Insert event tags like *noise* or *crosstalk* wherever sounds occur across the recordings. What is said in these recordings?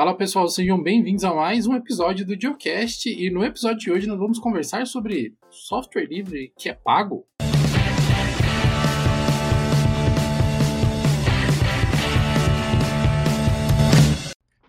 Fala pessoal, sejam bem-vindos a mais um episódio do Geocast e no episódio de hoje nós vamos conversar sobre software livre que é pago.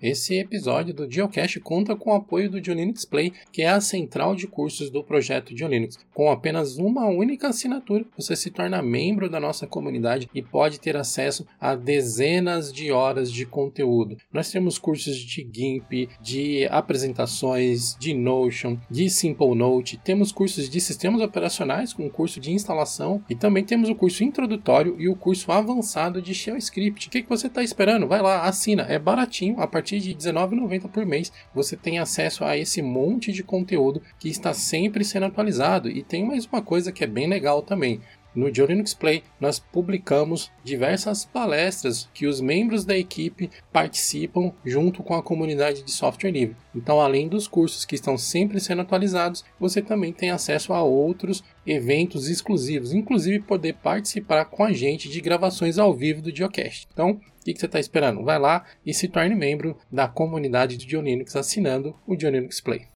Esse episódio do Geocache conta com o apoio do Geolinux Play, que é a central de cursos do projeto Geolinux. Com apenas uma única assinatura, você se torna membro da nossa comunidade e pode ter acesso a dezenas de horas de conteúdo. Nós temos cursos de GIMP, de apresentações, de Notion, de Simple Note, temos cursos de sistemas operacionais com curso de instalação e também temos o curso introdutório e o curso avançado de Shell Script. O que, que você está esperando? Vai lá, assina, é baratinho, a partir partir de R$19,90 por mês, você tem acesso a esse monte de conteúdo que está sempre sendo atualizado. E tem mais uma coisa que é bem legal também. No Linux Play, nós publicamos diversas palestras que os membros da equipe participam junto com a comunidade de software livre. Então, além dos cursos que estão sempre sendo atualizados, você também tem acesso a outros eventos exclusivos, inclusive poder participar com a gente de gravações ao vivo do Geocast. Então, o que, você está esperando? Vai lá e se torne membro da comunidade do Diolinux assinando o Diolinux Play.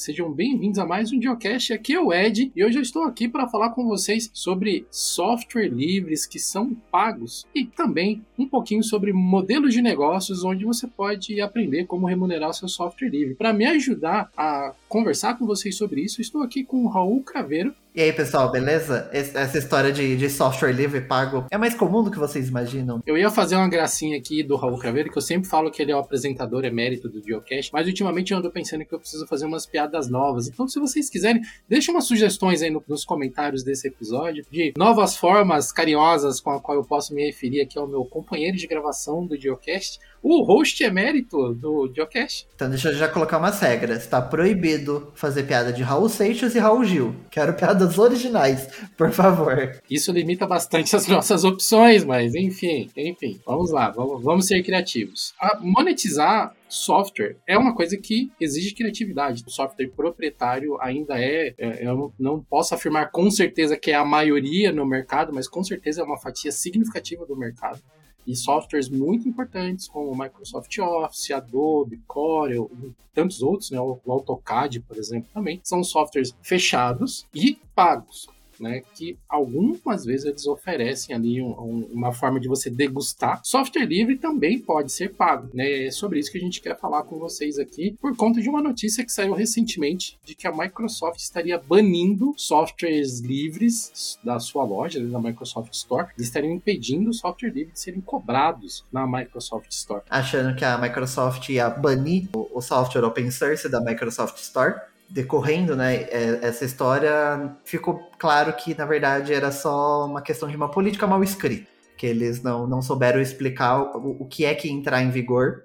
Sejam bem-vindos a mais um Geocast. Aqui é o Ed e hoje eu estou aqui para falar com vocês sobre software livres que são pagos e também um pouquinho sobre modelos de negócios onde você pode aprender como remunerar o seu software livre. Para me ajudar a conversar com vocês sobre isso, estou aqui com o Raul Craveiro, e aí, pessoal, beleza? Essa história de, de software livre pago é mais comum do que vocês imaginam? Eu ia fazer uma gracinha aqui do Raul Craveiro, que eu sempre falo que ele é o apresentador emérito do Geocast, mas ultimamente eu ando pensando que eu preciso fazer umas piadas novas. Então, se vocês quiserem, deixem umas sugestões aí no, nos comentários desse episódio de novas formas carinhosas com a qual eu posso me referir aqui ao meu companheiro de gravação do Geocast, o host emérito do Geocast. Então deixa eu já colocar umas regras. Tá proibido fazer piada de Raul Seixas e Raul Gil. Quero piadas originais, por favor. Isso limita bastante as nossas opções, mas enfim, enfim. Vamos lá, vamos, vamos ser criativos. A monetizar software é uma coisa que exige criatividade. O software proprietário ainda é, é, eu não posso afirmar com certeza que é a maioria no mercado, mas com certeza é uma fatia significativa do mercado e softwares muito importantes como Microsoft Office, Adobe, Corel e tantos outros, né, o AutoCAD, por exemplo, também, são softwares fechados e pagos né? Que algumas vezes eles oferecem ali um, um, uma forma de você degustar. Software livre também pode ser pago, né? É sobre isso que a gente quer falar com vocês aqui, por conta de uma notícia que saiu recentemente de que a Microsoft estaria banindo softwares livres da sua loja, da Microsoft Store, eles estariam impedindo o software livre de serem cobrados na Microsoft Store. Achando que a Microsoft ia banir o software open source da Microsoft Store decorrendo, né, é, essa história, ficou claro que, na verdade, era só uma questão de uma política mal escrita, que eles não, não souberam explicar o, o que é que entrar em vigor,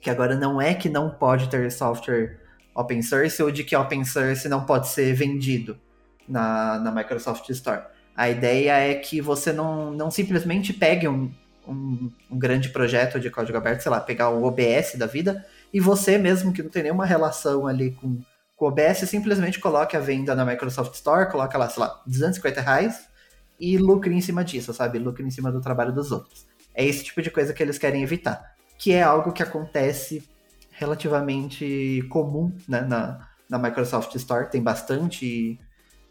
que agora não é que não pode ter software open source ou de que open source não pode ser vendido na, na Microsoft Store. A ideia é que você não, não simplesmente pegue um, um, um grande projeto de código aberto, sei lá, pegar o OBS da vida, e você mesmo que não tem nenhuma relação ali com OBS simplesmente coloque a venda na Microsoft Store, coloca lá, sei lá, 250 reais e lucre em cima disso, sabe? Lucre em cima do trabalho dos outros. É esse tipo de coisa que eles querem evitar. Que é algo que acontece relativamente comum né, na, na Microsoft Store. Tem bastante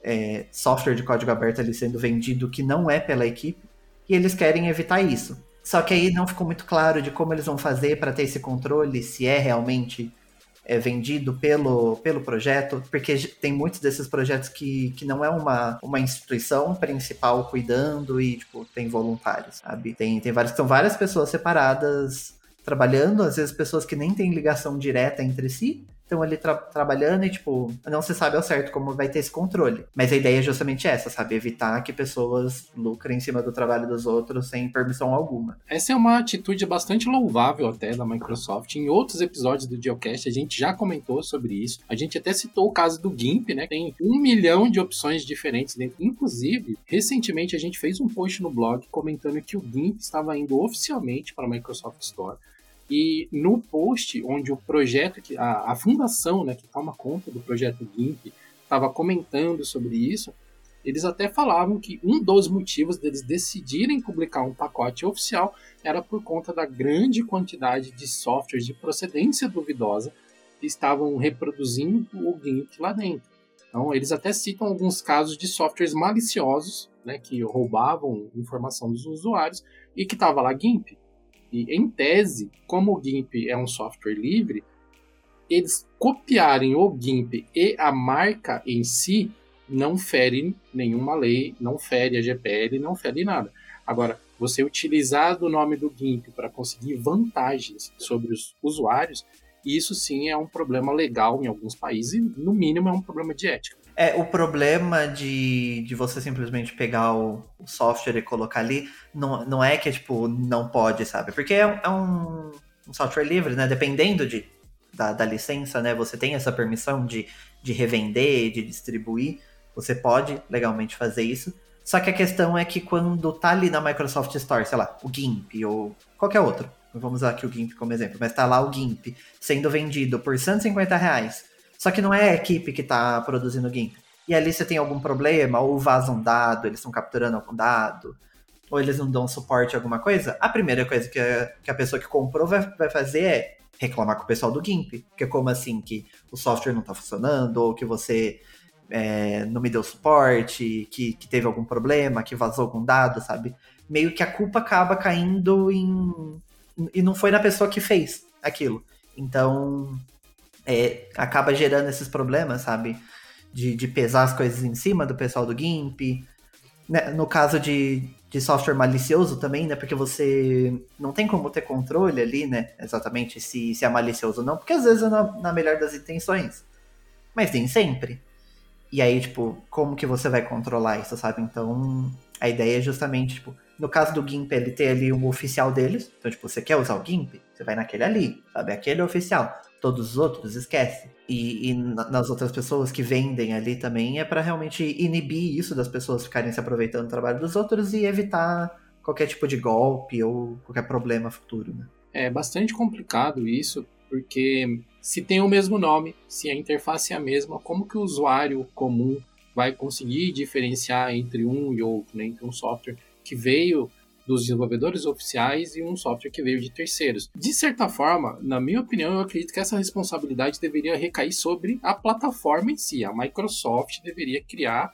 é, software de código aberto ali sendo vendido que não é pela equipe. E eles querem evitar isso. Só que aí não ficou muito claro de como eles vão fazer para ter esse controle, se é realmente é, vendido pelo, pelo projeto, porque tem muitos desses projetos que, que não é uma, uma instituição principal cuidando e, tipo, tem voluntários, sabe? Tem, tem várias, são várias pessoas separadas trabalhando, às vezes pessoas que nem têm ligação direta entre si, estão ali tra trabalhando e, tipo, não se sabe ao certo como vai ter esse controle. Mas a ideia é justamente essa, sabe? Evitar que pessoas lucrem em cima do trabalho dos outros sem permissão alguma. Essa é uma atitude bastante louvável até da Microsoft. Em outros episódios do Geocast a gente já comentou sobre isso. A gente até citou o caso do GIMP, né? Tem um milhão de opções diferentes dentro. Inclusive, recentemente a gente fez um post no blog comentando que o GIMP estava indo oficialmente para a Microsoft Store. E no post onde o projeto, a, a fundação né, que toma conta do projeto GIMP, estava comentando sobre isso, eles até falavam que um dos motivos deles decidirem publicar um pacote oficial era por conta da grande quantidade de softwares de procedência duvidosa que estavam reproduzindo o GIMP lá dentro. Então, eles até citam alguns casos de softwares maliciosos, né, que roubavam informação dos usuários e que estava lá GIMP. E, em tese, como o GIMP é um software livre, eles copiarem o GIMP e a marca em si não fere nenhuma lei, não fere a GPL, não fere nada. Agora, você utilizar do nome do GIMP para conseguir vantagens sobre os usuários, isso sim é um problema legal em alguns países e, no mínimo, é um problema de ética. É, o problema de, de você simplesmente pegar o, o software e colocar ali não, não é que é tipo, não pode, sabe? Porque é, é um, um, software livre, né? Dependendo de, da, da licença, né? Você tem essa permissão de, de revender, de distribuir. Você pode legalmente fazer isso. Só que a questão é que quando tá ali na Microsoft Store, sei lá, o GIMP ou qualquer outro, vamos usar aqui o GIMP como exemplo, mas tá lá o GIMP sendo vendido por 150 reais. Só que não é a equipe que tá produzindo o GIMP. E ali você tem algum problema, ou vaza um dado, eles estão capturando algum dado, ou eles não dão suporte a alguma coisa, a primeira coisa que a, que a pessoa que comprou vai, vai fazer é reclamar com o pessoal do GIMP. Porque como assim que o software não tá funcionando, ou que você é, não me deu suporte, que, que teve algum problema, que vazou algum dado, sabe? Meio que a culpa acaba caindo em. E não foi na pessoa que fez aquilo. Então, é, acaba gerando esses problemas, sabe? De, de pesar as coisas em cima do pessoal do GIMP. Né? No caso de, de software malicioso também, né? Porque você não tem como ter controle ali, né? Exatamente se, se é malicioso ou não. Porque às vezes é na, na melhor das intenções. Mas nem sempre. E aí, tipo, como que você vai controlar isso, sabe? Então, a ideia é justamente, tipo, no caso do GIMP, ele ter ali um oficial deles. Então, tipo, você quer usar o GIMP? Você vai naquele ali, sabe? Aquele é oficial. Todos os outros, esquece. E, e nas outras pessoas que vendem ali também é para realmente inibir isso das pessoas ficarem se aproveitando do trabalho dos outros e evitar qualquer tipo de golpe ou qualquer problema futuro, né? É bastante complicado isso, porque se tem o mesmo nome, se a interface é a mesma, como que o usuário comum vai conseguir diferenciar entre um e outro, né? entre um software que veio dos desenvolvedores oficiais e um software que veio de terceiros. De certa forma, na minha opinião, eu acredito que essa responsabilidade deveria recair sobre a plataforma em si. A Microsoft deveria criar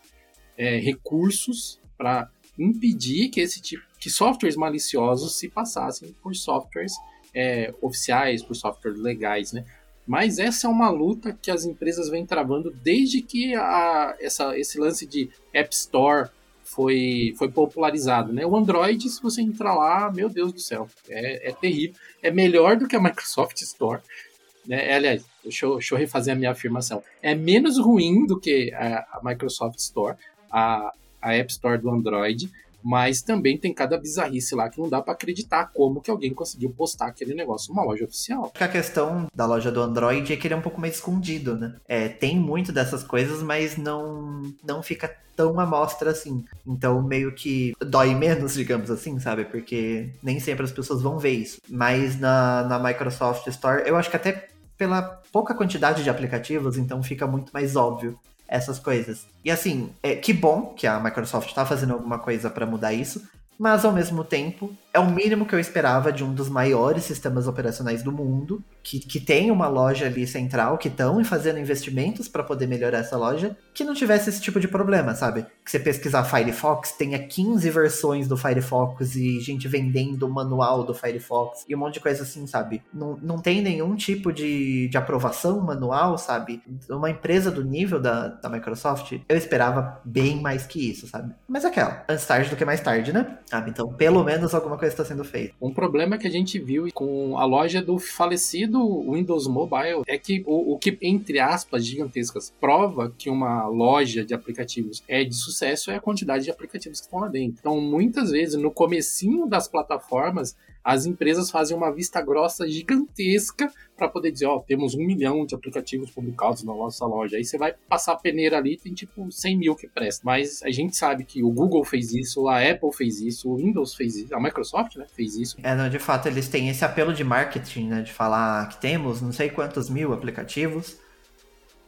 é, recursos para impedir que esse tipo, que softwares maliciosos se passassem por softwares é, oficiais, por softwares legais, né? Mas essa é uma luta que as empresas vêm travando desde que a, essa, esse lance de App Store foi, foi popularizado. Né? O Android, se você entrar lá, meu Deus do céu, é, é terrível. É melhor do que a Microsoft Store. Né? É, aliás, deixa eu, deixa eu refazer a minha afirmação. É menos ruim do que a, a Microsoft Store, a, a App Store do Android, mas também tem cada bizarrice lá que não dá para acreditar como que alguém conseguiu postar aquele negócio numa loja oficial. A questão da loja do Android é que ele é um pouco mais escondido, né? É, tem muito dessas coisas, mas não, não fica tão à mostra assim. Então, meio que dói menos, *laughs* digamos assim, sabe? Porque nem sempre as pessoas vão ver isso. Mas na, na Microsoft Store, eu acho que até pela pouca quantidade de aplicativos, então fica muito mais óbvio essas coisas. E assim, é, que bom que a Microsoft está fazendo alguma coisa para mudar isso, mas ao mesmo tempo é o mínimo que eu esperava de um dos maiores sistemas operacionais do mundo, que, que tem uma loja ali central, que estão fazendo investimentos para poder melhorar essa loja, que não tivesse esse tipo de problema, sabe? Que você pesquisar Firefox, tenha 15 versões do Firefox e gente vendendo o manual do Firefox e um monte de coisa assim, sabe? Não, não tem nenhum tipo de, de aprovação manual, sabe? Uma empresa do nível da, da Microsoft, eu esperava bem mais que isso, sabe? Mas é aquela, antes tarde do que mais tarde, né? Sabe? Então, pelo menos alguma coisa está sendo feita. Um problema que a gente viu com a loja do falecido Windows Mobile é que o, o que, entre aspas, gigantescas, prova que uma loja de aplicativos é de sucesso é a quantidade de aplicativos que estão lá dentro. Então, muitas vezes, no comecinho das plataformas, as empresas fazem uma vista grossa gigantesca para poder dizer, ó, oh, temos um milhão de aplicativos publicados na nossa loja. Aí você vai passar a peneira ali, tem tipo 100 mil que presta. Mas a gente sabe que o Google fez isso, a Apple fez isso, o Windows fez isso, a Microsoft, né, fez isso. É, não, de fato, eles têm esse apelo de marketing, né, de falar que temos não sei quantos mil aplicativos.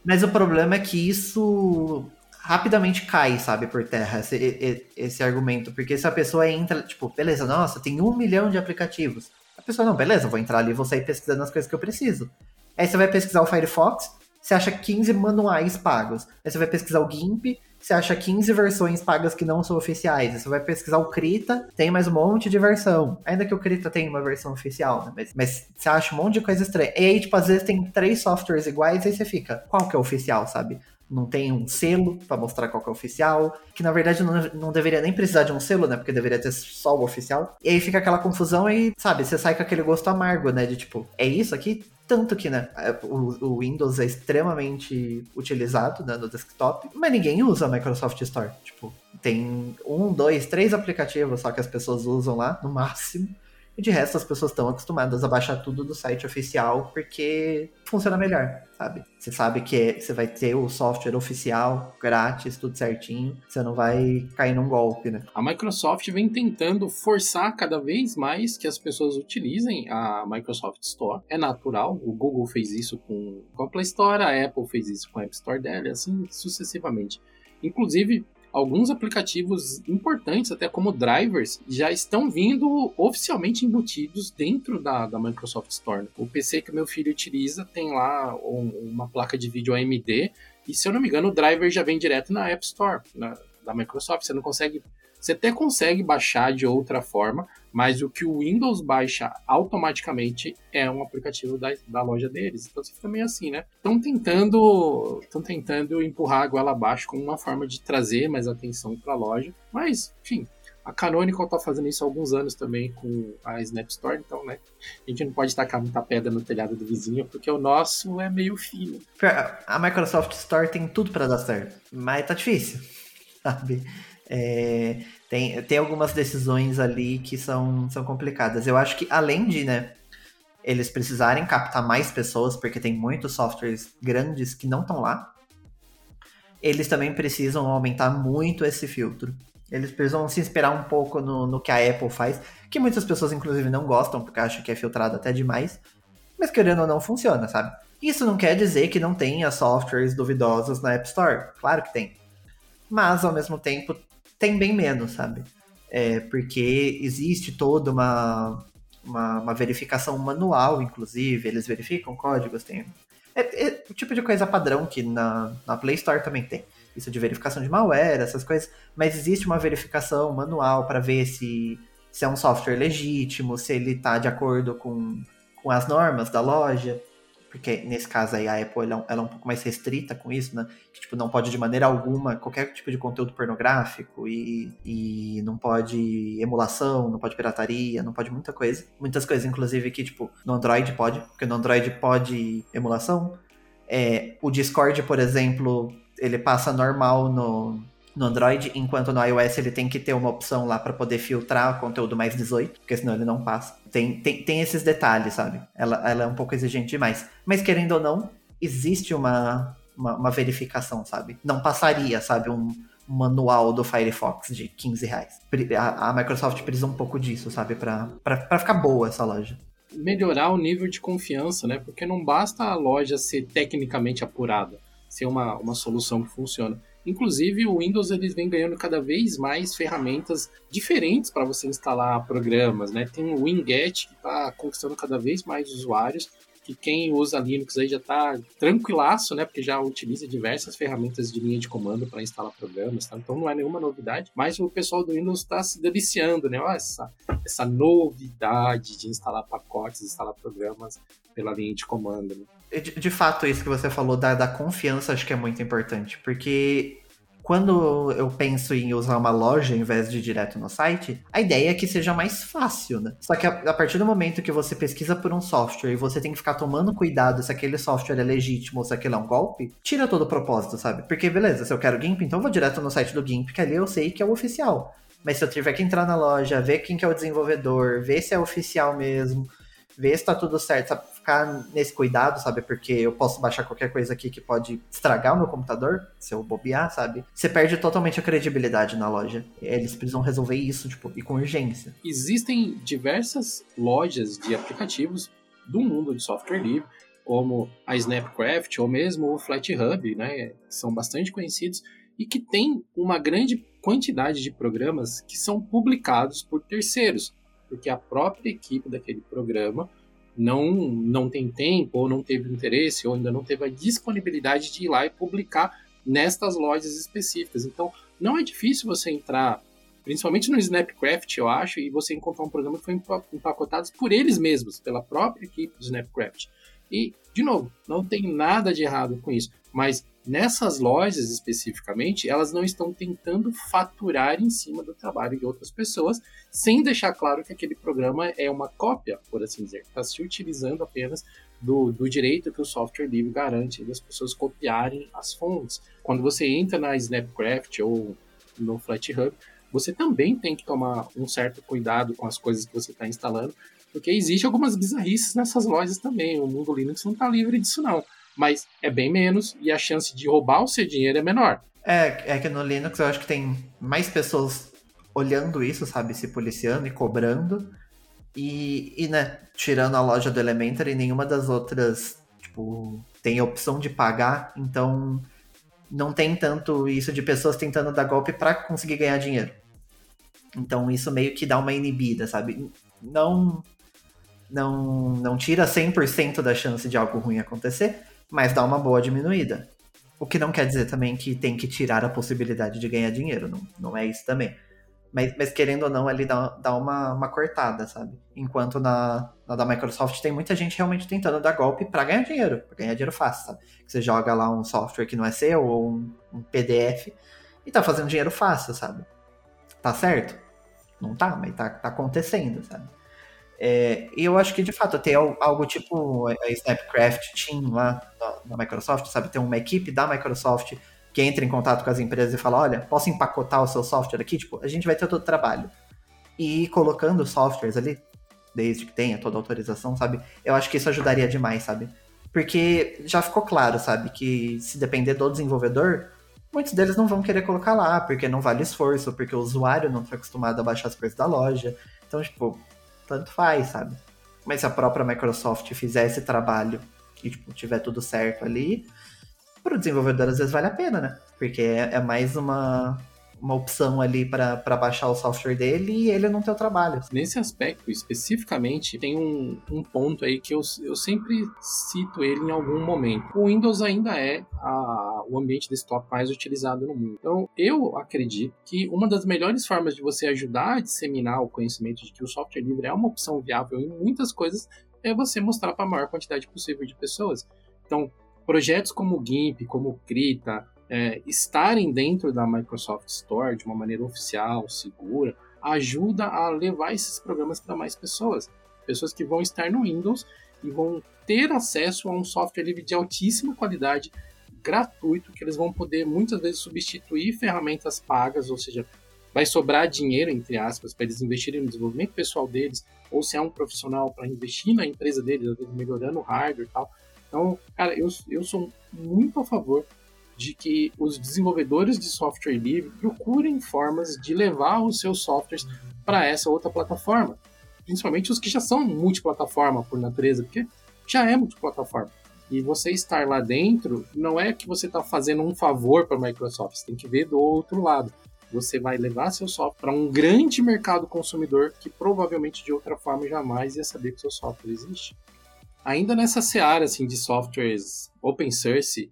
Mas o problema é que isso rapidamente cai, sabe, por terra esse, esse argumento. Porque se a pessoa entra, tipo, beleza, nossa, tem um milhão de aplicativos. A pessoa, não, beleza, vou entrar ali e vou sair pesquisando as coisas que eu preciso. Aí você vai pesquisar o Firefox, você acha 15 manuais pagos. Aí você vai pesquisar o GIMP, você acha 15 versões pagas que não são oficiais. Aí você vai pesquisar o Krita, tem mais um monte de versão. Ainda que o Krita tenha uma versão oficial, né? Mas, mas você acha um monte de coisa estranha. E aí, tipo, às vezes tem três softwares iguais, aí você fica, qual que é o oficial, sabe? Não tem um selo para mostrar qual é o oficial, que na verdade não, não deveria nem precisar de um selo, né? Porque deveria ter só o oficial. E aí fica aquela confusão e, sabe, você sai com aquele gosto amargo, né? De tipo, é isso aqui? Tanto que, né, é, o, o Windows é extremamente utilizado né, no desktop, mas ninguém usa a Microsoft Store. Tipo, tem um, dois, três aplicativos só que as pessoas usam lá, no máximo. E de resto, as pessoas estão acostumadas a baixar tudo do site oficial porque funciona melhor, sabe? Você sabe que é, você vai ter o software oficial, grátis, tudo certinho. Você não vai cair num golpe, né? A Microsoft vem tentando forçar cada vez mais que as pessoas utilizem a Microsoft Store. É natural, o Google fez isso com, a Play Store, a Apple fez isso com a App Store dela, e assim sucessivamente. Inclusive, alguns aplicativos importantes, até como drivers, já estão vindo oficialmente embutidos dentro da, da Microsoft Store. O PC que meu filho utiliza tem lá um, uma placa de vídeo AMD, e se eu não me engano, o driver já vem direto na App Store na, da Microsoft. Você não consegue você até consegue baixar de outra forma, mas o que o Windows baixa automaticamente é um aplicativo da, da loja deles. Então você fica meio assim, né? Estão tentando, estão tentando empurrar a goela abaixo como uma forma de trazer mais atenção para a loja. Mas, enfim, a Canonical está fazendo isso há alguns anos também com a Snap Store, então, né? A gente não pode tacar muita pedra no telhado do vizinho, porque o nosso é meio fino. A Microsoft Store tem tudo para dar certo, mas tá difícil, sabe? É, tem, tem algumas decisões ali que são, são complicadas. Eu acho que além de, né, eles precisarem captar mais pessoas, porque tem muitos softwares grandes que não estão lá, eles também precisam aumentar muito esse filtro. Eles precisam se esperar um pouco no, no que a Apple faz, que muitas pessoas, inclusive, não gostam, porque acham que é filtrado até demais, mas querendo ou não, funciona, sabe? Isso não quer dizer que não tenha softwares duvidosos na App Store. Claro que tem. Mas, ao mesmo tempo, tem bem menos, sabe? É, porque existe toda uma, uma, uma, verificação manual, inclusive, eles verificam códigos, tem. É, é, o tipo de coisa padrão que na, na Play Store também tem. Isso de verificação de malware, essas coisas, mas existe uma verificação manual para ver se, se é um software legítimo, se ele está de acordo com, com as normas da loja porque nesse caso aí a Apple ela, ela, é um pouco mais restrita com isso, né? Que tipo, não pode de maneira alguma qualquer tipo de conteúdo pornográfico e, e não pode emulação, não pode pirataria, não pode muita coisa. Muitas coisas, inclusive, que tipo, no Android pode, porque no Android pode emulação. É, o Discord, por exemplo, ele passa normal no, no Android, enquanto no iOS ele tem que ter uma opção lá para poder filtrar conteúdo mais 18, porque senão ele não passa. Tem, tem, tem esses detalhes, sabe? Ela, ela é um pouco exigente demais. Mas querendo ou não, existe uma, uma, uma verificação, sabe? Não passaria, sabe? Um, um manual do Firefox de 15 reais. A, a Microsoft precisa um pouco disso, sabe? Para ficar boa essa loja melhorar o nível de confiança, né? Porque não basta a loja ser tecnicamente apurada, ser uma, uma solução que funciona. Inclusive, o Windows eles vem ganhando cada vez mais ferramentas diferentes para você instalar programas, né? Tem o Winget que está conquistando cada vez mais usuários, que quem usa Linux aí já está tranquilaço, né? Porque já utiliza diversas ferramentas de linha de comando para instalar programas, tá? Então não é nenhuma novidade, mas o pessoal do Windows está se deliciando, né? Essa, essa novidade de instalar pacotes, instalar programas pela linha de comando, né? De, de, fato, isso que você falou da, da confiança acho que é muito importante, porque quando eu penso em usar uma loja em vez de ir direto no site, a ideia é que seja mais fácil, né? Só que a, a, partir do momento que você pesquisa por um software e você tem que ficar tomando cuidado se aquele software é legítimo ou se aquele é um golpe, tira todo o propósito, sabe? Porque beleza, se eu quero GIMP, então vou direto no site do GIMP, que ali eu sei que é o oficial. Mas se eu tiver que entrar na loja, ver quem que é o desenvolvedor, ver se é oficial mesmo, ver se tá tudo certo, sabe? Ficar nesse cuidado, sabe? Porque eu posso baixar qualquer coisa aqui que pode estragar o meu computador, se eu bobear, sabe? Você perde totalmente a credibilidade na loja. Eles precisam resolver isso, tipo, e com urgência. Existem diversas lojas de aplicativos do mundo de software livre, como a Snapcraft ou mesmo o FlatHub, né? Que são bastante conhecidos e que tem uma grande quantidade de programas que são publicados por terceiros, porque a própria equipe daquele programa não, não tem tempo, ou não teve interesse, ou ainda não teve a disponibilidade de ir lá e publicar nestas lojas específicas. Então, não é difícil você entrar, principalmente no Snapcraft, eu acho, e você encontrar um programa que foi empacotado por eles mesmos, pela própria equipe do Snapcraft. E, de novo, não tem nada de errado com isso, mas nessas lojas especificamente, elas não estão tentando faturar em cima do trabalho de outras pessoas, sem deixar claro que aquele programa é uma cópia, por assim dizer, está se utilizando apenas do, do, direito que o software livre garante das pessoas copiarem as fontes. Quando você entra na Snapcraft ou no FlatHub, você também tem que tomar um certo cuidado com as coisas que você está instalando, porque existe algumas bizarrices nessas lojas também. O mundo Linux não está livre disso não, mas é bem menos e a chance de roubar o seu dinheiro é menor. É, é que no Linux eu acho que tem mais pessoas olhando isso, sabe, se policiando e cobrando. E, e né, tirando a loja do Elementary, nenhuma das outras, tipo, tem a opção de pagar, então não tem tanto isso de pessoas tentando dar golpe para conseguir ganhar dinheiro. Então isso meio que dá uma inibida, sabe? Não não, não tira 100% da chance de algo ruim acontecer, mas dá uma boa diminuída. O que não quer dizer também que tem que tirar a possibilidade de ganhar dinheiro, não, não é isso também. Mas, mas querendo ou não, ali dá, dá uma, uma cortada, sabe? Enquanto na, na da Microsoft tem muita gente realmente tentando dar golpe para ganhar dinheiro, pra ganhar dinheiro fácil, sabe? Você joga lá um software que não é seu ou um, um PDF e tá fazendo dinheiro fácil, sabe? Tá certo? Não tá, mas tá, tá acontecendo, sabe? É, e eu acho que de fato tem algo tipo a Snapcraft Team lá na, Microsoft, sabe? Tem uma equipe da Microsoft que entra em contato com as empresas e fala: olha, posso empacotar o seu software aqui? Tipo, a gente vai ter todo o trabalho. E colocando softwares ali, desde que tenha toda a autorização, sabe? Eu acho que isso ajudaria demais, sabe? Porque já ficou claro, sabe? Que se depender do desenvolvedor, muitos deles não vão querer colocar lá, porque não vale esforço, porque o usuário não está acostumado a baixar as coisas da loja. Então, tipo, tanto faz, sabe? Mas se a própria Microsoft fizer esse trabalho e tipo, tiver tudo certo ali, para o desenvolvedor às vezes vale a pena, né? Porque é, é mais uma, uma opção ali para baixar o software dele e ele não ter o trabalho. Nesse aspecto, especificamente, tem um, um ponto aí que eu, eu sempre cito ele em algum momento. O Windows ainda é a, o ambiente desktop mais utilizado no mundo. Então, eu acredito que uma das melhores formas de você ajudar a disseminar o conhecimento de que o software livre é uma opção viável em muitas coisas é você mostrar para a maior quantidade possível de pessoas. Então, projetos como o GIMP, como o Krita, é, estarem dentro da Microsoft Store de uma maneira oficial, segura, ajuda a levar esses programas para mais pessoas. Pessoas que vão estar no Windows e vão ter acesso a um software livre de altíssima qualidade, gratuito, que eles vão poder muitas vezes substituir ferramentas pagas, ou seja, vai sobrar dinheiro, entre aspas, para eles investirem no desenvolvimento pessoal deles, ou se é um profissional para investir na empresa deles, melhorando o hardware e tal. Então, cara, eu, eu sou muito a favor de que os desenvolvedores de software livre procurem formas de levar os seus softwares para essa outra plataforma. Principalmente os que já são multiplataforma por natureza, porque já é multiplataforma. E você estar lá dentro não é que você está fazendo um favor para a Microsoft, você tem que ver do outro lado. Você vai levar seu software para um grande mercado consumidor que provavelmente de outra forma jamais ia saber que seu software existe. Ainda nessa seara assim, de softwares open source,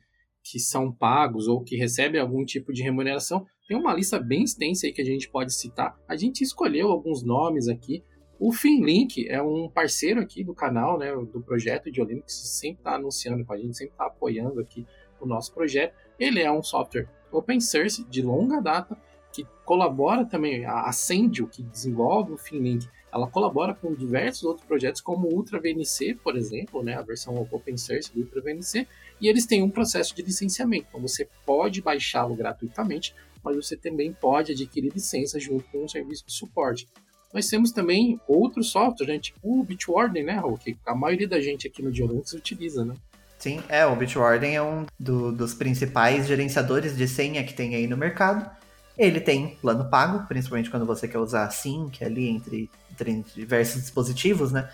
que são pagos ou que recebem algum tipo de remuneração. Tem uma lista bem extensa aí que a gente pode citar. A gente escolheu alguns nomes aqui. O Finlink é um parceiro aqui do canal, né, do projeto de Linux, sempre está anunciando com a gente, sempre está apoiando aqui o nosso projeto. Ele é um software open source de longa data que colabora também, a Ascendio, que desenvolve o Finlink, ela colabora com diversos outros projetos, como o Ultra VNC, por exemplo, né, a versão open source do Ultra VNC, e eles têm um processo de licenciamento. Então você pode baixá-lo gratuitamente, mas você também pode adquirir licença junto com um serviço de suporte. Nós temos também outros softwares, né, tipo o Bitwarden, né, que a maioria da gente aqui no Diolux utiliza, né? Sim, é, o Bitwarden é um do, dos principais gerenciadores de senha que tem aí no mercado. Ele tem plano pago, principalmente quando você quer usar sync ali entre, entre diversos dispositivos, né?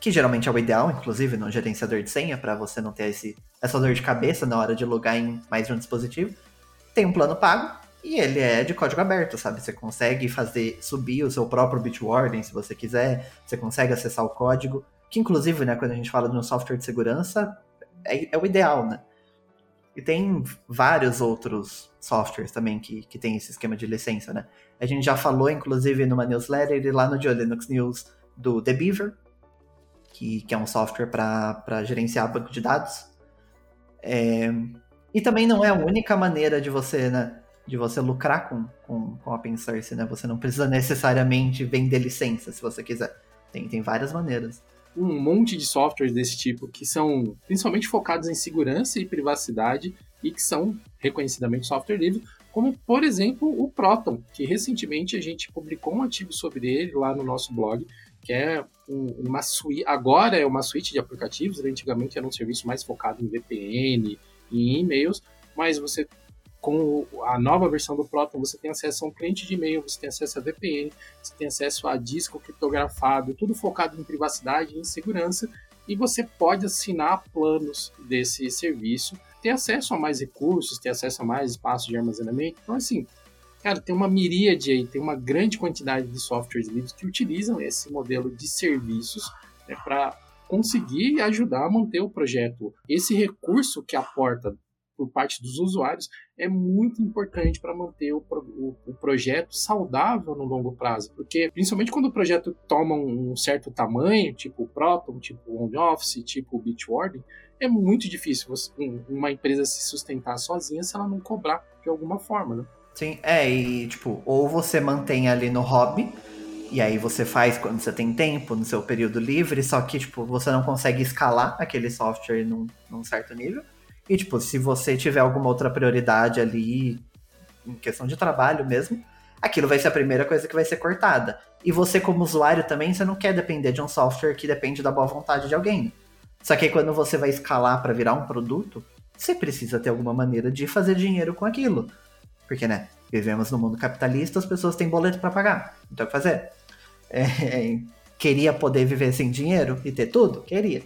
que geralmente é o ideal, inclusive, no gerenciador de senha, para você não ter esse, essa dor de cabeça na hora de logar em mais de um dispositivo. tem um plano pago e ele é de código aberto, sabe? Você consegue fazer subir o seu próprio Bitwarden se você quiser, você consegue acessar o código, que inclusive, né, quando a gente fala de um software de segurança, é, é o ideal, né? E tem vários outros softwares também que, que tem esse esquema de licença, né? A gente já falou, inclusive, numa newsletter e lá no Dio Linux News do The Beaver, que, que é um software para gerenciar banco de dados. É, e também não é a única maneira de você, né, de você lucrar com, com, com open source, né? Você não precisa necessariamente vender licença, se você quiser. Tem, tem várias maneiras um monte de softwares desse tipo que são principalmente focados em segurança e privacidade e que são reconhecidamente software livre, como por exemplo o Proton, que recentemente a gente publicou um artigo sobre ele lá no nosso blog, que é uma suíte, agora é uma suíte de aplicativos, antigamente era um serviço mais focado em VPN e em e-mails, mas você com a nova versão do Proton, você tem acesso a um cliente de e-mail, você tem acesso a VPN, você tem acesso a disco criptografado, tudo focado em privacidade e em segurança, e você pode assinar planos desse serviço, ter acesso a mais recursos, ter acesso a mais espaço de armazenamento. Então, assim, cara, tem uma miríade aí, tem uma grande quantidade de softwares livres que utilizam esse modelo de serviços né, para conseguir ajudar a manter o projeto. Esse recurso que aporta por parte dos usuários é muito importante para manter o, o, o, projeto saudável no longo prazo, porque principalmente quando o projeto toma um, um certo tamanho, tipo o Proton, tipo o OnOffice, tipo o Bitwarden, é muito difícil você, uma empresa se sustentar sozinha se ela não cobrar de alguma forma, né? Sim, é, e tipo, ou você mantém ali no hobby, e aí você faz quando você tem tempo, no seu período livre, só que, tipo, você não consegue escalar aquele software num, num certo nível. E, tipo, se você tiver alguma outra prioridade ali, em questão de trabalho mesmo, aquilo vai ser a primeira coisa que vai ser cortada. E você, como usuário, também, você não quer depender de um software que depende da boa vontade de alguém. Só que aí, quando você vai escalar para virar um produto, você precisa ter alguma maneira de fazer dinheiro com aquilo. Porque, né, vivemos no mundo capitalista, as pessoas têm boleto para pagar. Então, o que fazer? É, queria poder viver sem dinheiro e ter tudo? Queria.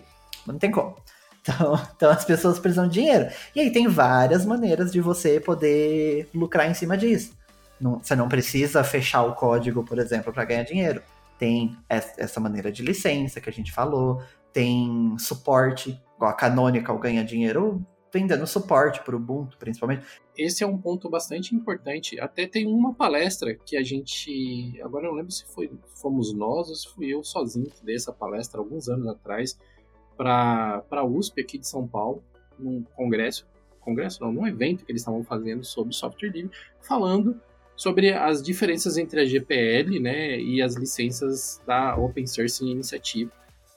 Mas não tem como. Então, *laughs* então as pessoas precisam de dinheiro. E aí tem várias maneiras de você poder lucrar em cima disso. Não, você não precisa fechar o código, por exemplo, para ganhar dinheiro. Tem essa maneira de licença que a gente falou, tem suporte, a Canonical ganha dinheiro vendendo suporte para o Ubuntu, principalmente. Esse é um ponto bastante importante. Até tem uma palestra que a gente. Agora eu não lembro se foi, fomos nós ou se fui eu sozinho que dei essa palestra alguns anos atrás para a USP aqui de São Paulo, num congresso, congresso não, num evento que eles estavam fazendo sobre software livre, falando sobre as diferenças entre a GPL né, e as licenças da Open Source Initiative.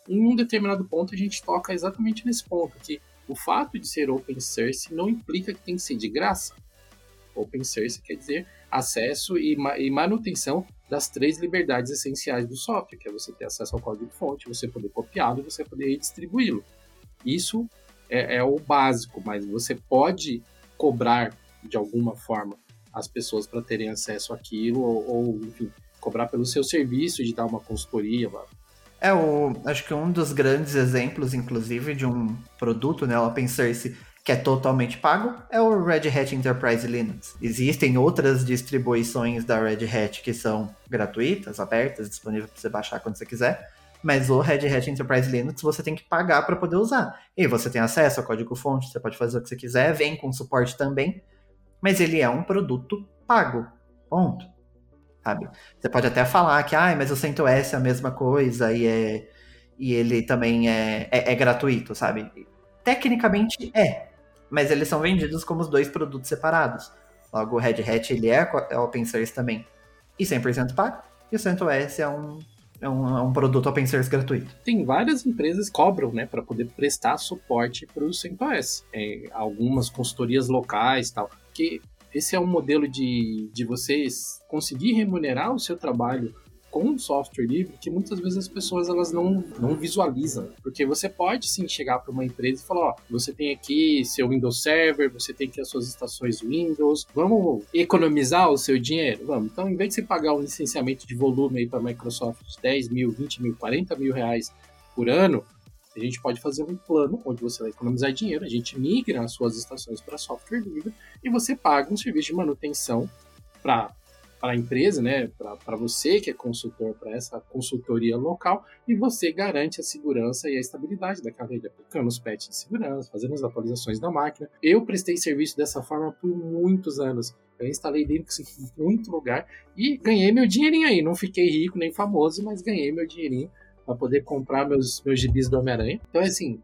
Em um determinado ponto, a gente toca exatamente nesse ponto, que o fato de ser open source não implica que tem que ser de graça. Open source quer dizer acesso e, manutenção das três liberdades essenciais do software, que é você ter acesso ao código-fonte, você poder copiá-lo e você poder redistribuí-lo. Isso é, é, o básico, mas você pode cobrar de alguma forma as pessoas para terem acesso àquilo, ou, ou, enfim, cobrar pelo seu serviço de dar uma consultoria. É, o, acho que um dos grandes exemplos, inclusive, de um produto, né, open source, que é totalmente pago, é o Red Hat Enterprise Linux. Existem outras distribuições da Red Hat que são gratuitas, abertas, disponíveis para você baixar quando você quiser. Mas o Red Hat Enterprise Linux você tem que pagar para poder usar. E você tem acesso ao código-fonte, você pode fazer o que você quiser, vem com suporte também. Mas ele é um produto pago. Ponto. Sabe? Você pode até falar que, ah, mas o CentOS é a mesma coisa e, é, e ele também é, é, é gratuito, sabe? Tecnicamente é, mas eles são vendidos como os dois produtos separados. Logo, o Red Hat ele é, é open source também e 100% pago, e o CentOS é um, é um, é um, produto open source gratuito. Tem várias empresas que cobram né, para poder prestar suporte para o CentOS. É, algumas consultorias locais tal, que esse é um modelo de, de vocês conseguir remunerar o seu trabalho com software livre que muitas vezes as pessoas elas não, não visualizam. Porque você pode sim chegar para uma empresa e falar: ó, você tem aqui seu Windows Server, você tem aqui as suas estações Windows, vamos economizar o seu dinheiro? Vamos. Então, em vez de você pagar um licenciamento de volume aí para a Microsoft de 10 mil, 20 mil, 40 mil reais por ano, A gente pode fazer um plano onde você vai economizar dinheiro, a gente migra as suas estações para software livre e você paga um serviço de manutenção para para a empresa, né, para você que é consultor, para essa consultoria local, e você garante a segurança e a estabilidade daquela rede, aplicando os patches de segurança, fazendo as atualizações da máquina. Eu prestei serviço dessa forma por muitos anos. Eu instalei Linux em muito lugar e ganhei meu dinheirinho aí. Não fiquei rico nem famoso, mas ganhei meu dinheirinho para poder comprar meus, meus gibis do Homem-Aranha. Então, é assim,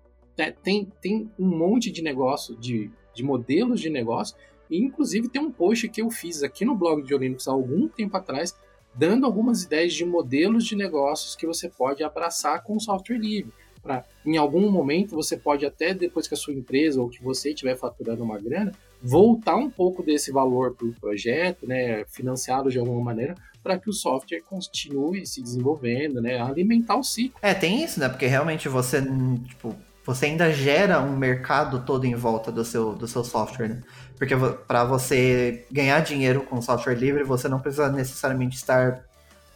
tem, tem um monte de negócio, de, de modelos de negócio e, inclusive, tem um post que eu fiz aqui no blog de Linux há algum tempo atrás, dando algumas ideias de modelos de negócios que você pode abraçar com o software livre. Pra, em algum momento, você pode até, depois que a sua empresa ou que você estiver faturando uma grana, voltar um pouco desse valor para o projeto, né, financiá-lo de alguma maneira, para que o software continue se desenvolvendo, né, alimentar o ciclo. É, tem isso, né, porque realmente você, tipo, você ainda gera um mercado todo em volta do seu, do seu software, né? Porque para você ganhar dinheiro com software livre, você não precisa necessariamente estar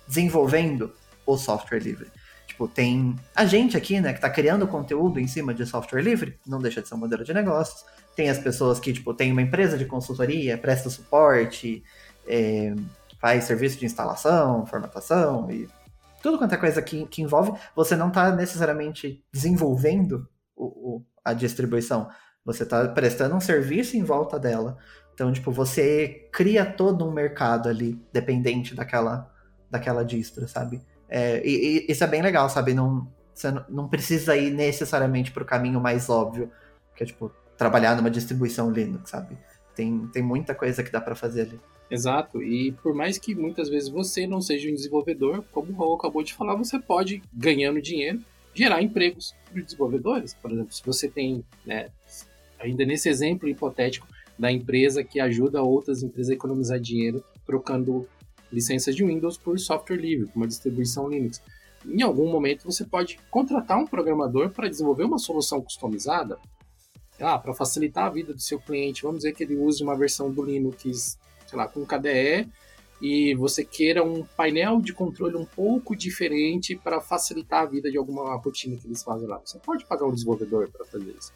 desenvolvendo o software livre. Tipo, tem a gente aqui, né, que está criando conteúdo em cima de software livre, não deixa de ser um modelo de negócios. Tem as pessoas que, tipo, tem uma empresa de consultoria, presta suporte, é, faz serviço de instalação, formatação e tudo quanto é coisa que, que envolve, você não está necessariamente desenvolvendo o, o, a distribuição. Você está prestando um serviço em volta dela. Então, tipo, você cria todo um mercado ali, dependente daquela, daquela distro, sabe? É, e, e, isso é bem legal, sabe? Não, você não precisa ir necessariamente para o caminho mais óbvio, que é, tipo, trabalhar numa distribuição Linux, sabe? Tem, tem muita coisa que dá para fazer ali. Exato, e por mais que muitas vezes você não seja um desenvolvedor, como o Raul acabou de falar, você pode, ganhando dinheiro, gerar empregos para desenvolvedores. Por exemplo, se você tem, né, ainda nesse exemplo hipotético da empresa que ajuda outras empresas a economizar dinheiro trocando licenças de Windows por software livre, uma distribuição Linux. Em algum momento você pode contratar um programador para desenvolver uma solução customizada, ah, para facilitar a vida do seu cliente. Vamos dizer que ele use uma versão do Linux, sei lá, com KDE e você queira um painel de controle um pouco diferente para facilitar a vida de alguma rotina que eles fazem lá. Você pode pagar um desenvolvedor para fazer isso.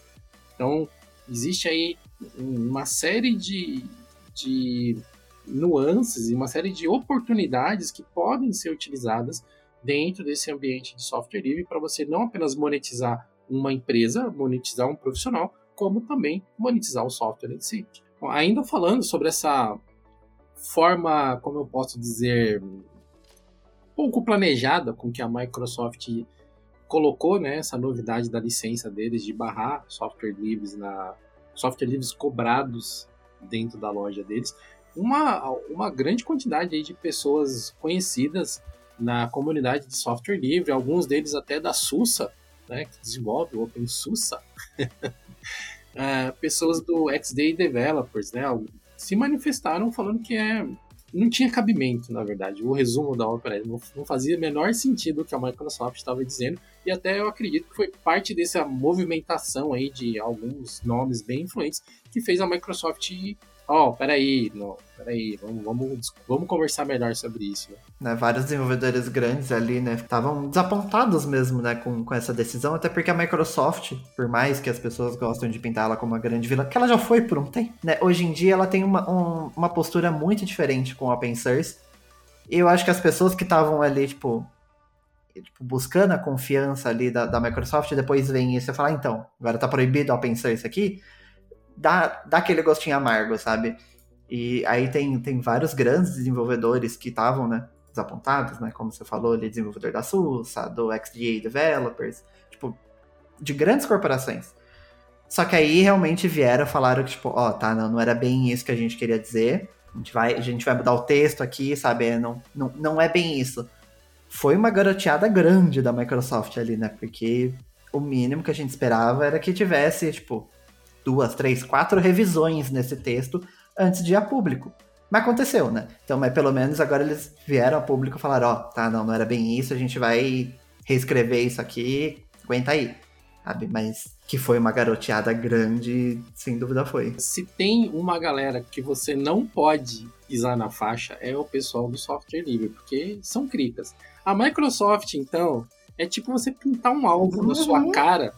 Então, existe aí uma série de, de nuances e uma série de oportunidades que podem ser utilizadas dentro desse ambiente de software livre para você não apenas monetizar uma empresa, monetizar um profissional, como também monetizar o software em si. Bom, ainda falando sobre essa forma, como eu posso dizer, pouco planejada com que a Microsoft colocou né, essa novidade da licença deles de barrar software livres na software livres cobrados dentro da loja deles. Uma, uma grande quantidade de pessoas conhecidas na comunidade de software livre, alguns deles até da SUSA, né, que desenvolve o OpenSUSE, uh, *laughs* pessoas do XDA Developers, né, se manifestaram falando que é não tinha cabimento, na verdade. O resumo da ópera não, não fazia o menor sentido o que a Microsoft estava dizendo, e até eu acredito que foi parte dessa movimentação aí de alguns nomes bem influentes que fez a Microsoft ó, oh, peraí, não, peraí, vamos, vamos, vamos conversar melhor sobre isso. Né? né? vários desenvolvedores grandes ali, né, estavam desapontados mesmo, né, com, com essa decisão, até porque a Microsoft, por mais que as pessoas gostem de pintar ela como uma grande vilã, que ela já foi por um tempo, né, hoje em dia ela tem uma, um, uma postura muito diferente com o open source, e eu acho que as pessoas que estavam ali, tipo, tipo, buscando a confiança ali da, da Microsoft, depois vem isso e fala, ah, então, agora tá proibido open source aqui, dá, dá aquele gostinho amargo, sabe? E aí tem, tem vários grandes desenvolvedores que estavam, né, desapontados, né, como você falou ali, desenvolvedor da SUSE, do XDA Developers, tipo, de grandes corporações. Só que aí realmente vieram falaram que, tipo, ó, oh, tá, não, não era bem isso que a gente queria dizer, a gente vai, a gente vai mudar o texto aqui, sabe, não, não, não é bem isso. Foi uma garoteada grande da Microsoft ali, né, porque o mínimo que a gente esperava era que tivesse, tipo, duas, três, quatro revisões nesse texto antes de ir a público. Mas aconteceu, né? Então, mas pelo menos agora eles vieram a público e falaram, ó, oh, tá, não, não era bem isso, a gente vai reescrever isso aqui, aguenta aí. Sabe? Mas que foi uma garoteada grande, sem dúvida foi. Se tem uma galera que você não pode pisar na faixa, é o pessoal do software livre, porque são cricas. A Microsoft, então, É tipo você pintar um alvo uhum. na sua uhum. cara,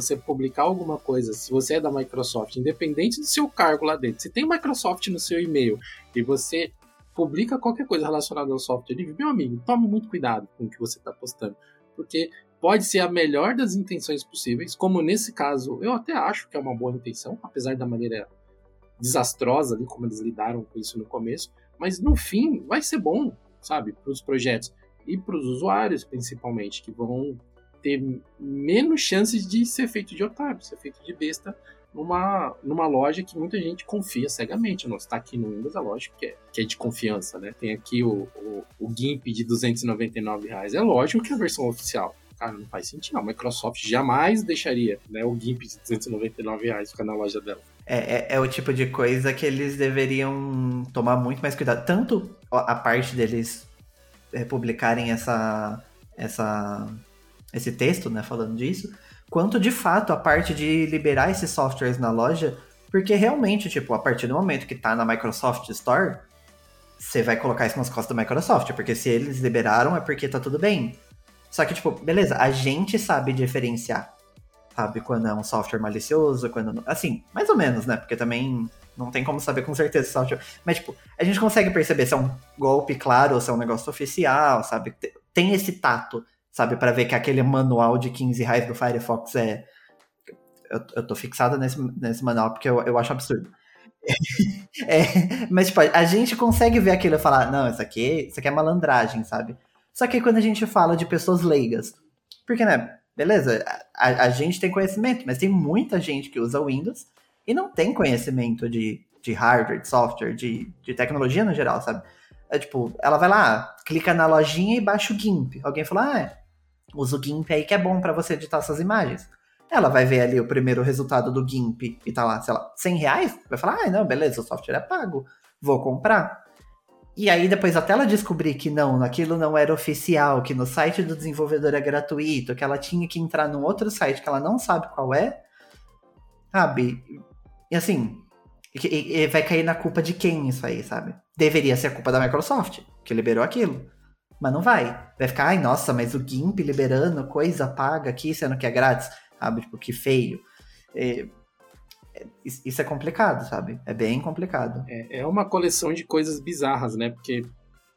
você publicar alguma coisa, se você é da Microsoft, independente do seu cargo lá dentro, se tem Microsoft no seu e-mail e você publica qualquer coisa relacionada ao software livre, meu amigo, tome muito cuidado com o que você está postando, porque pode ser a melhor das intenções possíveis, como nesse caso eu até acho que é uma boa intenção, apesar da maneira desastrosa ali como eles lidaram com isso no começo, mas no fim vai ser bom, sabe, para os projetos e para os usuários principalmente que vão ter menos chances de ser feito de otário, ser feito de besta numa, numa loja que muita gente confia cegamente. Não está aqui no Windows, é lógico que é, que é de confiança, né? Tem aqui o, o, o GIMP de 299 reais. É lógico que é a versão oficial. Cara, não faz sentido. A Microsoft jamais deixaria né, o GIMP de 299 reais ficar na loja dela. É, é, é, o tipo de coisa que eles deveriam tomar muito mais cuidado. Tanto a parte deles publicarem essa, essa, esse texto, né, falando disso, quanto de fato a parte de liberar esses softwares na loja, porque realmente, tipo, a partir do momento que tá na Microsoft Store, você vai colocar isso nas costas da Microsoft, porque se eles liberaram é porque tá tudo bem. Só que, tipo, beleza, a gente sabe diferenciar, sabe, quando é um software malicioso, quando. Assim, mais ou menos, né? Porque também não tem como saber com certeza se software... Mas, tipo, a gente consegue perceber se é um golpe claro ou se é um negócio oficial, sabe? Tem esse tato sabe? para ver que aquele manual de 15 reais do Firefox é. Eu, eu tô fixado nesse, nesse manual porque eu, eu acho absurdo. *laughs* é, mas, tipo, a gente consegue ver aquilo e falar, não, isso aqui, isso aqui é malandragem, sabe? Só que quando a gente fala de pessoas leigas, porque, né, beleza, a, a gente tem conhecimento, mas tem muita gente que usa Windows e não tem conhecimento de, de hardware, de software, de, de tecnologia no geral, sabe? É tipo, ela vai lá, clica na lojinha e baixa o GIMP. Alguém fala, ah, é, usa o GIMP aí que é bom para você editar suas imagens. Ela vai ver ali o primeiro resultado do GIMP e tá lá, sei lá, 100 reais. Vai falar, ah, não, beleza, o software é pago, vou comprar. E aí depois até ela descobrir que não, aquilo não era oficial, que no site do desenvolvedor é gratuito, que ela tinha que entrar num outro site que ela não sabe qual é, sabe? E assim, e, e vai cair na culpa de quem isso aí, sabe? Deveria ser a culpa da Microsoft, que liberou aquilo. Mas não vai. Vai ficar, ai, nossa, mas o GIMP liberando coisa paga aqui, sendo que é grátis. Sabe? Tipo, que feio. É, é isso é complicado, sabe? É bem complicado. É, é uma coleção de coisas bizarras, né? Porque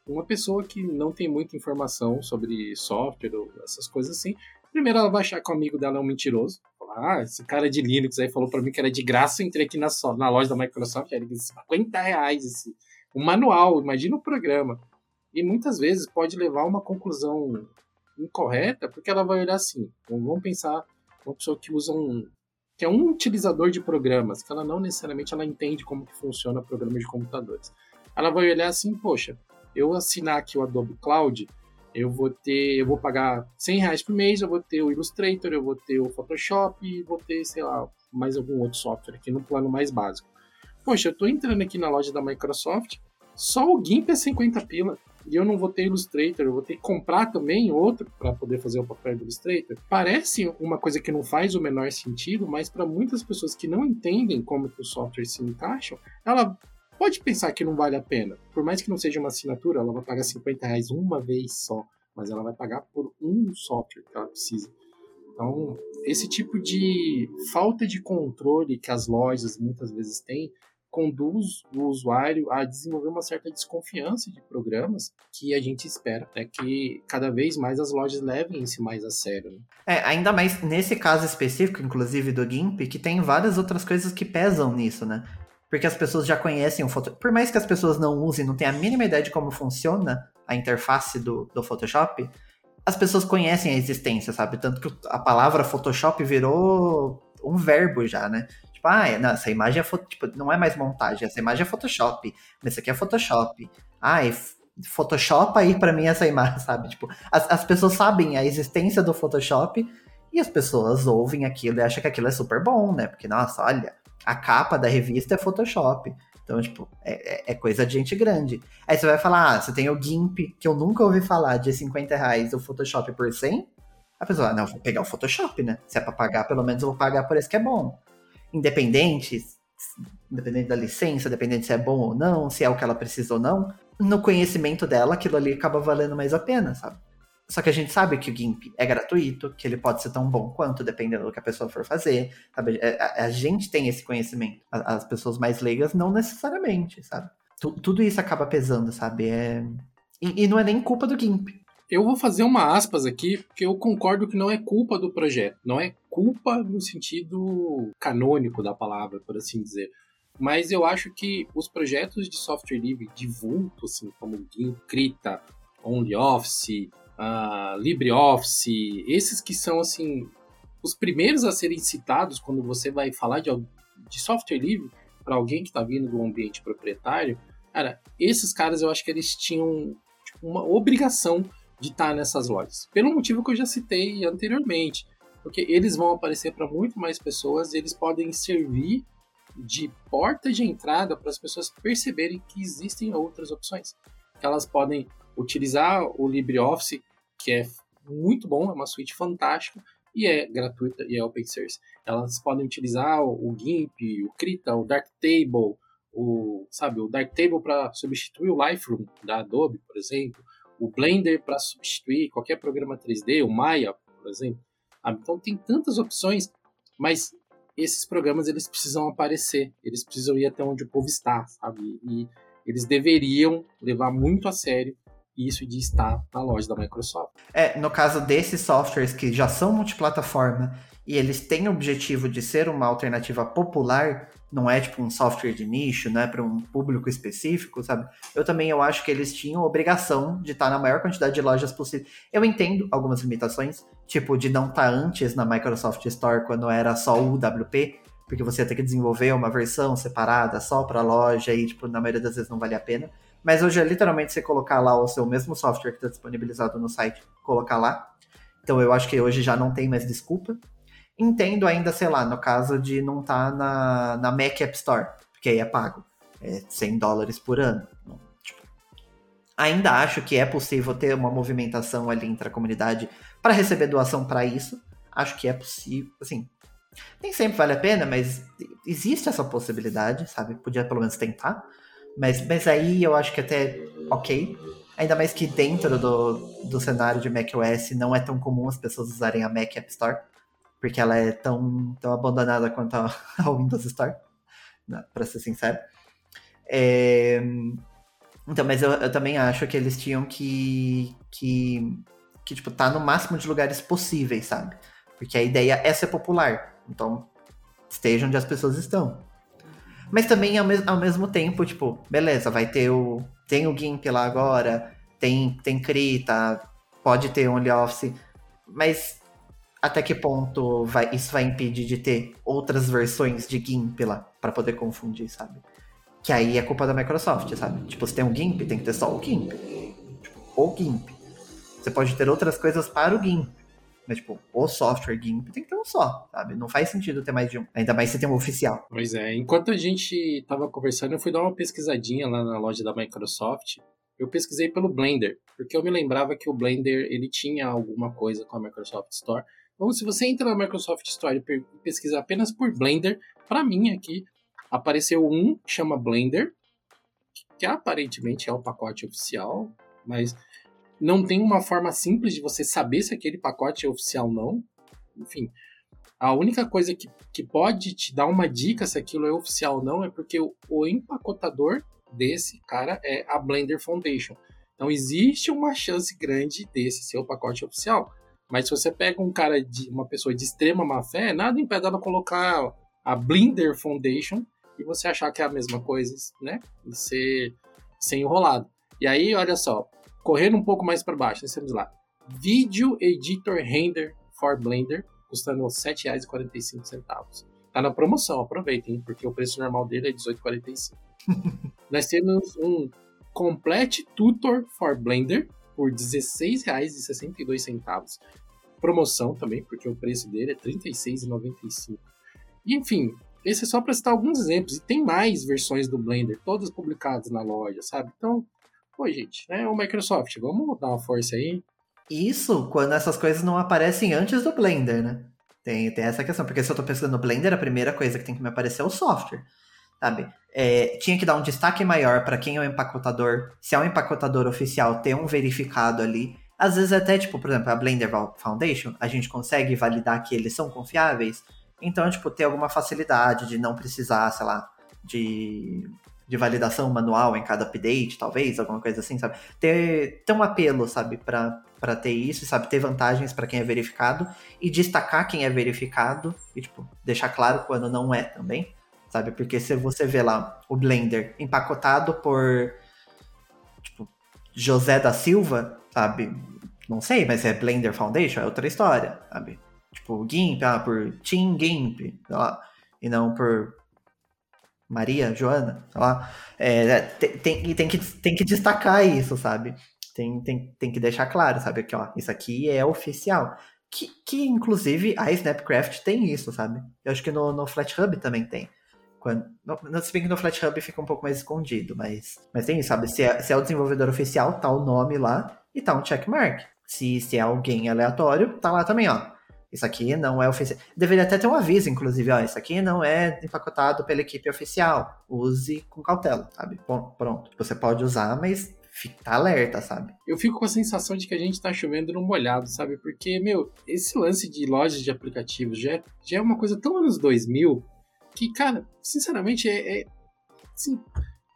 uma pessoa que não tem muita informação sobre software essas coisas assim, primeiro ela vai achar que o amigo dela é um mentiroso. Ah, esse cara de Linux aí falou para mim que era de graça, eu entrei aqui na, na loja da Microsoft, era 50 reais esse, o manual, imagina o programa. E muitas vezes pode levar a uma conclusão incorreta, porque ela vai olhar assim. Vamos pensar uma pessoa que usa um que é um utilizador de programas, que ela não necessariamente ela entende como que funciona programas de computadores. Ela vai olhar assim, poxa, eu assinar aqui o Adobe Cloud, eu vou ter, eu vou pagar 100 reais por mês, eu vou ter o Illustrator, eu vou ter o Photoshop e vou ter, sei lá, mais algum outro software aqui no plano mais básico. Poxa, eu estou entrando aqui na loja da Microsoft, só o GIMP é 50 pila e eu não vou ter Illustrator, eu vou ter que comprar também outro para poder fazer o papel do Illustrator. Parece uma coisa que não faz o menor sentido, mas para muitas pessoas que não entendem como que os softwares se encaixam, ela pode pensar que não vale a pena. Por mais que não seja uma assinatura, ela vai pagar 50 reais uma vez só, mas ela vai pagar por um software que ela precisa. Então, esse tipo de falta de controle que as lojas muitas vezes têm conduz o usuário a desenvolver uma certa desconfiança de programas que a gente espera é que cada vez mais as lojas levem isso mais a sério. Né? É, ainda mais nesse caso específico, inclusive do GIMP, que tem várias outras coisas que pesam nisso, né? Porque as pessoas já conhecem o Photoshop. Por mais que as pessoas não usem, não tenham a mínima ideia de como funciona a interface do, do Photoshop, as pessoas conhecem a existência, sabe? Tanto que a palavra Photoshop virou um verbo já, né? Tipo, ah, não, essa imagem é tipo, não é mais montagem, essa imagem é Photoshop. Mas isso aqui é Photoshop. Ah, é Photoshop aí para mim essa imagem, *laughs* sabe? Tipo, as, as pessoas sabem a existência do Photoshop e as pessoas ouvem aquilo e acham que aquilo é super bom, né? Porque, nossa, olha, a capa da revista é Photoshop. Então, tipo, é, é, é coisa de gente grande. Aí você vai falar, ah, você tem o GIMP, que eu nunca ouvi falar, de 50 reais, o Photoshop por 100. A pessoa, não, vou pegar o Photoshop, né? Se é pra pagar, pelo menos eu vou pagar por esse que é bom independente, independente da licença, independente se é bom ou não, se é o que ela precisa ou não, no conhecimento dela, aquilo ali acaba valendo mais a pena, sabe? Só que a gente sabe que o GIMP é gratuito, que ele pode ser tão bom quanto, dependendo do que a pessoa for fazer, sabe? É, a, a gente tem esse conhecimento. As pessoas mais leigas não necessariamente, sabe? tudo isso acaba pesando, sabe? É... E, e, não é nem culpa do GIMP. Eu vou fazer uma aspas aqui, porque eu concordo que não é culpa do projeto. Não é culpa no sentido canônico da palavra, por assim dizer. Mas eu acho que os projetos de software livre de vulto, assim, como Krita, OnlyOffice, uh, LibreOffice, esses que são, assim, os primeiros a serem citados quando você vai falar de, de software livre para alguém que está vindo do ambiente proprietário, Cara, esses caras eu acho que eles tinham tipo, uma obrigação de estar nessas lojas. Pelo motivo que eu já citei anteriormente. Porque eles vão aparecer para muito mais pessoas e eles podem servir de porta de entrada para as pessoas perceberem que existem outras opções. Que elas podem utilizar o LibreOffice, que é muito bom, é uma suíte fantástica e é gratuita e é open source. Elas podem utilizar o GIMP, o Krita, o Darktable, o, sabe, o Darktable para substituir o Lightroom da Adobe, por exemplo, o Blender para substituir qualquer programa 3D, o Maya, por exemplo. Então tem tantas opções, mas esses programas eles precisam aparecer, eles precisam ir até onde o povo está, sabe? E eles deveriam levar muito a sério isso de estar na loja da Microsoft. É, no caso desses softwares que já são multiplataforma e eles têm o objetivo de ser uma alternativa popular, não é tipo um software de nicho, né, para um público específico, sabe? Eu também eu acho que eles tinham obrigação de estar na maior quantidade de lojas possível. Eu entendo algumas limitações, tipo de não estar antes na Microsoft Store quando era só o UWP, porque você ia ter que desenvolver uma versão separada só para loja e tipo na maioria das vezes não vale a pena. Mas hoje é literalmente você colocar lá o seu mesmo software que está disponibilizado no site, colocar lá. Então eu acho que hoje já não tem mais desculpa. Entendo ainda, sei lá, no caso de não estar tá na, na Mac App Store, porque aí é pago. É 100 dólares por ano. Tipo, ainda acho que é possível ter uma movimentação ali entre a comunidade para receber doação para isso. Acho que é possível, assim. Nem sempre vale a pena, mas existe essa possibilidade, sabe? Podia pelo menos tentar. Mas, mas aí eu acho que até ok. Ainda mais que dentro do, do cenário de macOS não é tão comum as pessoas usarem a Mac App Store porque ela é tão, tão abandonada quanto a, *laughs* a Windows Store, né, para ser sincero. É... Então, mas eu, eu, também acho que eles tinham que, que, que, tipo, tá no máximo de lugares possíveis, sabe? Porque a ideia é ser popular. Então, esteja onde as pessoas estão. Mas também, ao, mes ao mesmo tempo, tipo, beleza, vai ter o... Tem o GIMP lá agora, tem, tem Krita, pode ter OnlyOffice, mas até que ponto vai, isso vai impedir de ter outras versões de GIMP lá, para poder confundir, sabe? Que aí é culpa da Microsoft, sabe? Tipo, se tem um GIMP, tem que ter só o GIMP. Tipo, o GIMP. Você pode ter outras coisas para o GIMP. Mas, tipo, o software GIMP tem que ter um só, sabe? Não faz sentido ter mais de um. Ainda mais se tem um oficial. Pois é. Enquanto a gente tava conversando, eu fui dar uma pesquisadinha lá na loja da Microsoft. Eu pesquisei pelo Blender, porque eu me lembrava que o Blender, ele tinha alguma coisa com a Microsoft Store. Então, se você entra na Microsoft Store e pesquisar apenas por Blender, para mim aqui apareceu um que chama Blender, que aparentemente é o pacote oficial, mas não tem uma forma simples de você saber se aquele pacote é oficial ou não. Enfim, a única coisa que, que pode te dar uma dica se aquilo é oficial ou não é porque o, o empacotador desse cara é a Blender Foundation. Então existe uma chance grande desse ser o pacote oficial. Mas se você pega um cara de uma pessoa de extrema má fé, nada impede ela colocar a Blinder Foundation e você achar que é a mesma coisa, né? E ser, ser enrolado. E aí, olha só, correndo um pouco mais para baixo, nós temos lá Video Editor Render for Blender, custando R$ 7,45. Tá na promoção, aproveitem, porque o preço normal dele é R$18,45. *laughs* nós temos um Complete Tutor for Blender, por R$16,62. Promoção também, porque o preço dele é R$36,95. E enfim, esse é só para citar alguns exemplos. E tem mais versões do Blender, todas publicadas na loja, sabe? Então, pô, gente, né? O Microsoft, vamos dar uma força aí. Isso quando essas coisas não aparecem antes do Blender, né? Tem, tem essa questão, porque se eu tô pensando no Blender, a primeira coisa que tem que me aparecer é o software sabe? É, tinha que dar um destaque maior para quem é o empacotador. Se é um empacotador oficial, ter um verificado ali. Às vezes até, tipo, por exemplo, a Blender Foundation, a gente consegue validar que eles são confiáveis. Então, tipo, ter alguma facilidade de não precisar, sei lá, de, de validação manual em cada update, talvez, alguma coisa assim, sabe? Ter, ter um apelo, sabe, para ter isso, sabe? Ter vantagens para quem é verificado e destacar quem é verificado e, tipo, deixar claro quando não é também, sabe? Porque se você vê lá o Blender empacotado por, tipo, José da Silva, sabe? Não sei, mas é Blender Foundation, é outra história, sabe? Tipo, GIMP, ah, por Team GIMP, sei lá, e não por Maria, Joana, sei lá. É, tem, tem, tem, que, tem que destacar isso, sabe? Tem, tem, tem que deixar claro, sabe? Que, ó, isso aqui é oficial. Que, que inclusive a Snapcraft tem isso, sabe? Eu acho que no, no FlatHub também tem. Quando, no, se bem que no FlatHub fica um pouco mais escondido, mas, mas tem isso, sabe? Se é, se é o desenvolvedor oficial, tá o nome lá e tá um checkmark. Se, se é alguém aleatório, tá lá também, ó. Isso aqui não é oficial. Deveria até ter um aviso, inclusive, ó, isso aqui não é empacotado pela equipe oficial. Use com cautela, sabe? Bom, pronto. Você pode usar, mas tá alerta, sabe? Eu fico com a sensação de que a gente tá chovendo no molhado, sabe? Porque, meu, esse lance de lojas de aplicativos já é, já é uma coisa tão anos 2000 que, cara, sinceramente, é. é assim,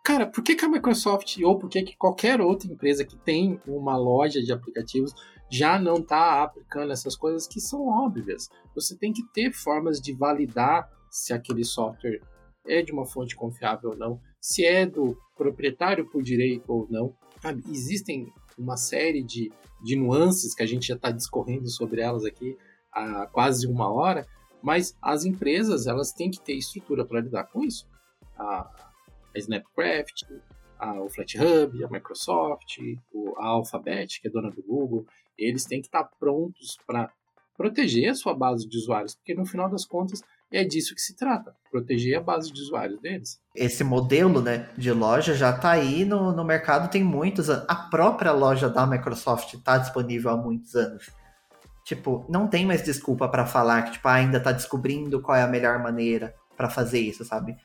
cara, por que, que a Microsoft ou por que, que qualquer outra empresa que tem uma loja de aplicativos já não está aplicando essas coisas que são óbvias. Você tem que ter formas de validar se aquele software é de uma fonte confiável ou não, se é do proprietário por direito ou não. Sabe? Existem uma série de, de nuances que a gente já está discorrendo sobre elas aqui há quase uma hora, mas as empresas elas têm que ter estrutura para lidar com isso. A, a Snapcraft, a, o FlatHub, a Microsoft, a Alphabet, que é dona do Google, eles têm que estar prontos para proteger a sua base de usuários, porque no final das contas é disso que se trata, proteger a base de usuários deles. Esse modelo né, de loja já está aí no, no mercado tem muitos anos. A própria loja da Microsoft está disponível há muitos anos. Tipo, não tem mais desculpa para falar que tipo, ainda está descobrindo qual é a melhor maneira para fazer isso, sabe?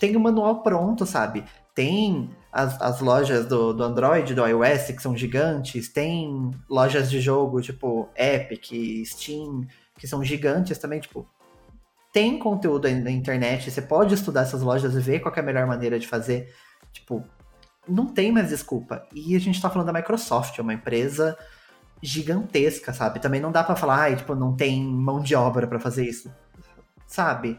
Tem o manual pronto, sabe? Tem as, as lojas do, do Android, do iOS, que são gigantes, tem lojas de jogo tipo Epic, Steam, que são gigantes também, tipo. Tem conteúdo na internet, você pode estudar essas lojas e ver qual é a melhor maneira de fazer. Tipo, não tem mais desculpa. E a gente tá falando da Microsoft, é uma empresa gigantesca, sabe? Também não dá para falar, ai, tipo, não tem mão de obra para fazer isso. Sabe?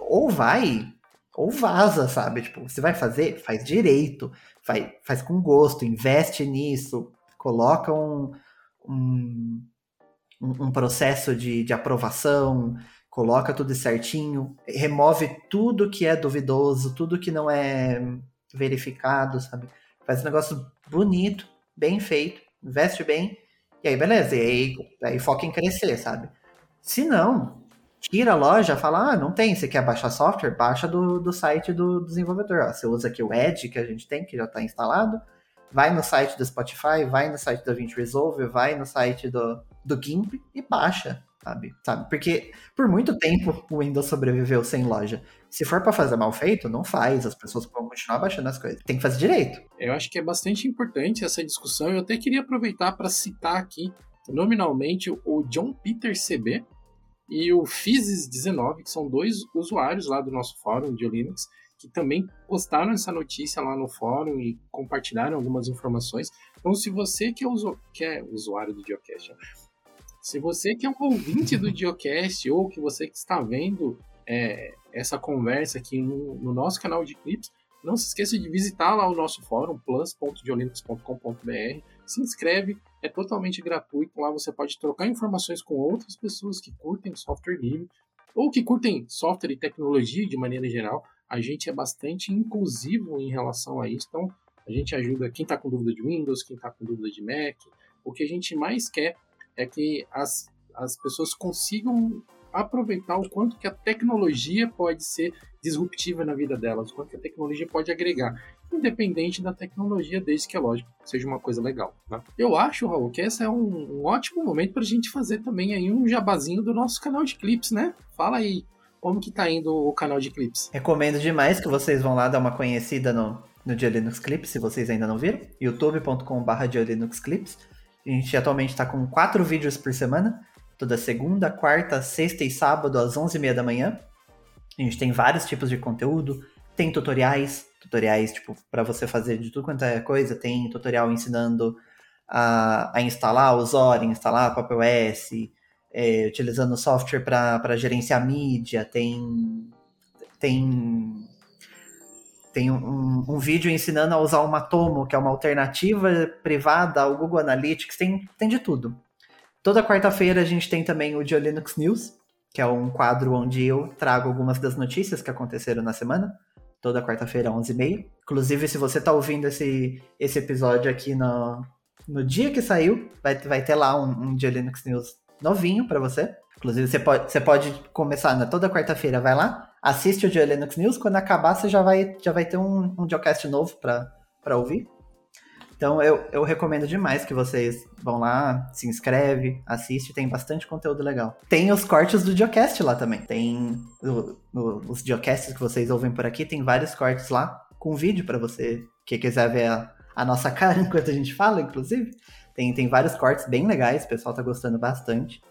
Ou vai ou vaza, sabe? Tipo, você vai fazer, faz direito, faz, faz com gosto, investe nisso, coloca um, um, um processo de, de aprovação, coloca tudo certinho, remove tudo que é duvidoso, tudo que não é verificado, sabe? Faz um negócio bonito, bem feito, investe bem, e aí beleza, e aí, aí foca em crescer, sabe? Se não, tira a loja, fala, ah, não tem, você quer baixar software? Baixa do, do site do desenvolvedor. Ó, você usa aqui o Edge que a gente tem, que já está instalado, vai no site do Spotify, vai no site da Vint Resolve, vai no site do, do GIMP e baixa, sabe? sabe? Porque por muito tempo o Windows sobreviveu sem loja. Se for para fazer mal feito, não faz, as pessoas vão continuar baixando as coisas. Tem que fazer direito. Eu acho que é bastante importante essa discussão. Eu até queria aproveitar para citar aqui nominalmente o John Peter CB, e o Fizes19, que são dois usuários lá do nosso fórum de Linux, que também postaram essa notícia lá no fórum e compartilharam algumas informações. Então, se você que é, usu que é usuário do Geocast, se você que é um ouvinte do Geocast ou que você que está vendo é, essa conversa aqui no, no, nosso canal de clips, não se esqueça de visitar lá o nosso fórum, plus.geolinux.com.br, se inscreve, é totalmente gratuito. Lá você pode trocar informações com outras pessoas que curtem software livre ou que curtem software e tecnologia de maneira geral. A gente é bastante inclusivo em relação a isso. Então, a gente ajuda quem está com dúvida de Windows, quem está com dúvida de Mac. O que a gente mais quer é que as, as pessoas consigam aproveitar o quanto que a tecnologia pode ser disruptiva na vida delas, o quanto que a tecnologia pode agregar, independente da tecnologia, desde que, é lógico, seja uma coisa legal. Tá? Eu acho, Raul, que esse é um, um ótimo momento para a gente fazer também aí um jabazinho do nosso canal de clips, né? Fala aí, como que tá indo o canal de clips? Recomendo demais que vocês vão lá dar uma conhecida no, no Dia Linux Clips, se vocês ainda não viram, youtube.com.br. A gente atualmente está com quatro vídeos por semana, toda segunda, quarta, sexta e sábado às 11h30 da manhã. A gente tem vários tipos de conteúdo, tem tutoriais, tutoriais tipo para você fazer de tudo quanto é coisa, tem tutorial ensinando a, a instalar o Zorin, instalar a Pop OS, é, utilizando software para gerenciar mídia, tem tem tem um, um, vídeo ensinando a usar o Matomo, que é uma alternativa privada ao Google Analytics, tem, tem de tudo. Toda quarta-feira a gente tem também o Dio Linux News, que é um quadro onde eu trago algumas das notícias que aconteceram na semana. Toda quarta-feira, 11h30. Inclusive, se você está ouvindo esse, esse episódio aqui no, no dia que saiu, vai, vai ter lá um, um Dio Linux News novinho para você. Inclusive, você pode, você pode começar na toda quarta-feira, vai lá, assiste o Dia Linux News, quando acabar você já vai, já vai ter um, um Geocast novo para ouvir. Então eu, eu recomendo demais que vocês vão lá, se inscreve, assiste, tem bastante conteúdo legal. Tem os cortes do Geocast lá também. Tem o, o, os Geocasts que vocês ouvem por aqui, tem vários cortes lá com vídeo para você que quiser ver a, a, nossa *laughs* cara enquanto a gente fala, inclusive. Tem, tem vários cortes bem legais, o pessoal tá gostando bastante.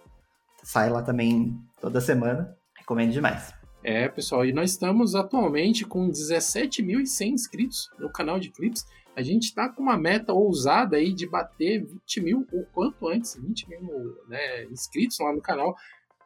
Sai lá também toda semana. Recomendo demais. É, pessoal, e nós estamos atualmente com 17.100 inscritos no canal de clips. A gente está com uma meta ousada aí de bater 20 mil, ou quanto antes, 20 mil né, inscritos lá no canal.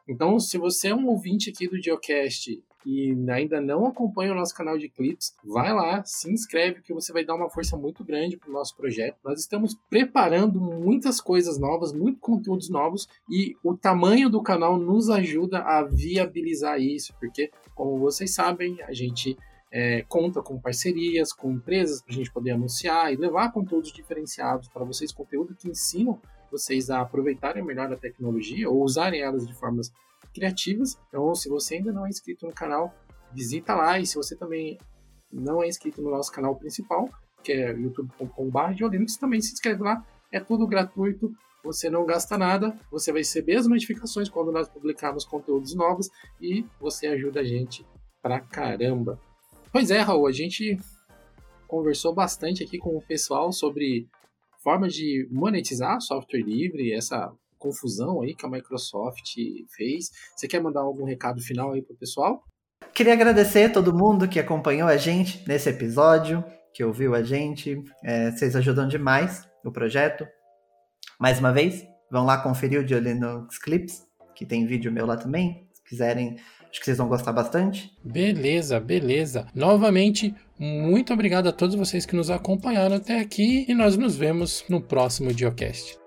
Então, se você é um ouvinte aqui do Geocast e ainda não acompanha o nosso canal de clips, vai lá, se inscreve que você vai dar uma força muito grande para o nosso projeto. Nós estamos preparando muitas coisas novas, muitos conteúdos novos e o tamanho do canal nos ajuda a viabilizar isso, porque, como vocês sabem, a gente é, conta com parcerias, com empresas para a gente poder anunciar e levar conteúdos diferenciados para vocês, conteúdo que ensinam vocês a aproveitarem melhor a tecnologia ou usarem elas de formas criativas. Então, se você ainda não é inscrito no canal, visita lá. E se você também não é inscrito no nosso canal principal, que é youtube.com.br também se inscreve lá. É tudo gratuito, você não gasta nada, você vai receber as notificações quando nós publicarmos conteúdos novos e você ajuda a gente pra caramba. Pois é, Raul, a gente conversou bastante aqui com o pessoal sobre formas de monetizar software livre, essa confusão aí que a Microsoft fez. Você quer mandar algum recado final aí pro pessoal? Queria agradecer a todo mundo que acompanhou a gente nesse episódio, que ouviu a gente. É, vocês ajudam demais o projeto. Mais uma vez, vão lá conferir o de Linux Clips, que tem vídeo meu lá também. Se quiserem, acho que vocês vão gostar bastante. Beleza, beleza. Novamente, muito obrigado a todos vocês que nos acompanharam até aqui e nós nos vemos no próximo Diocast.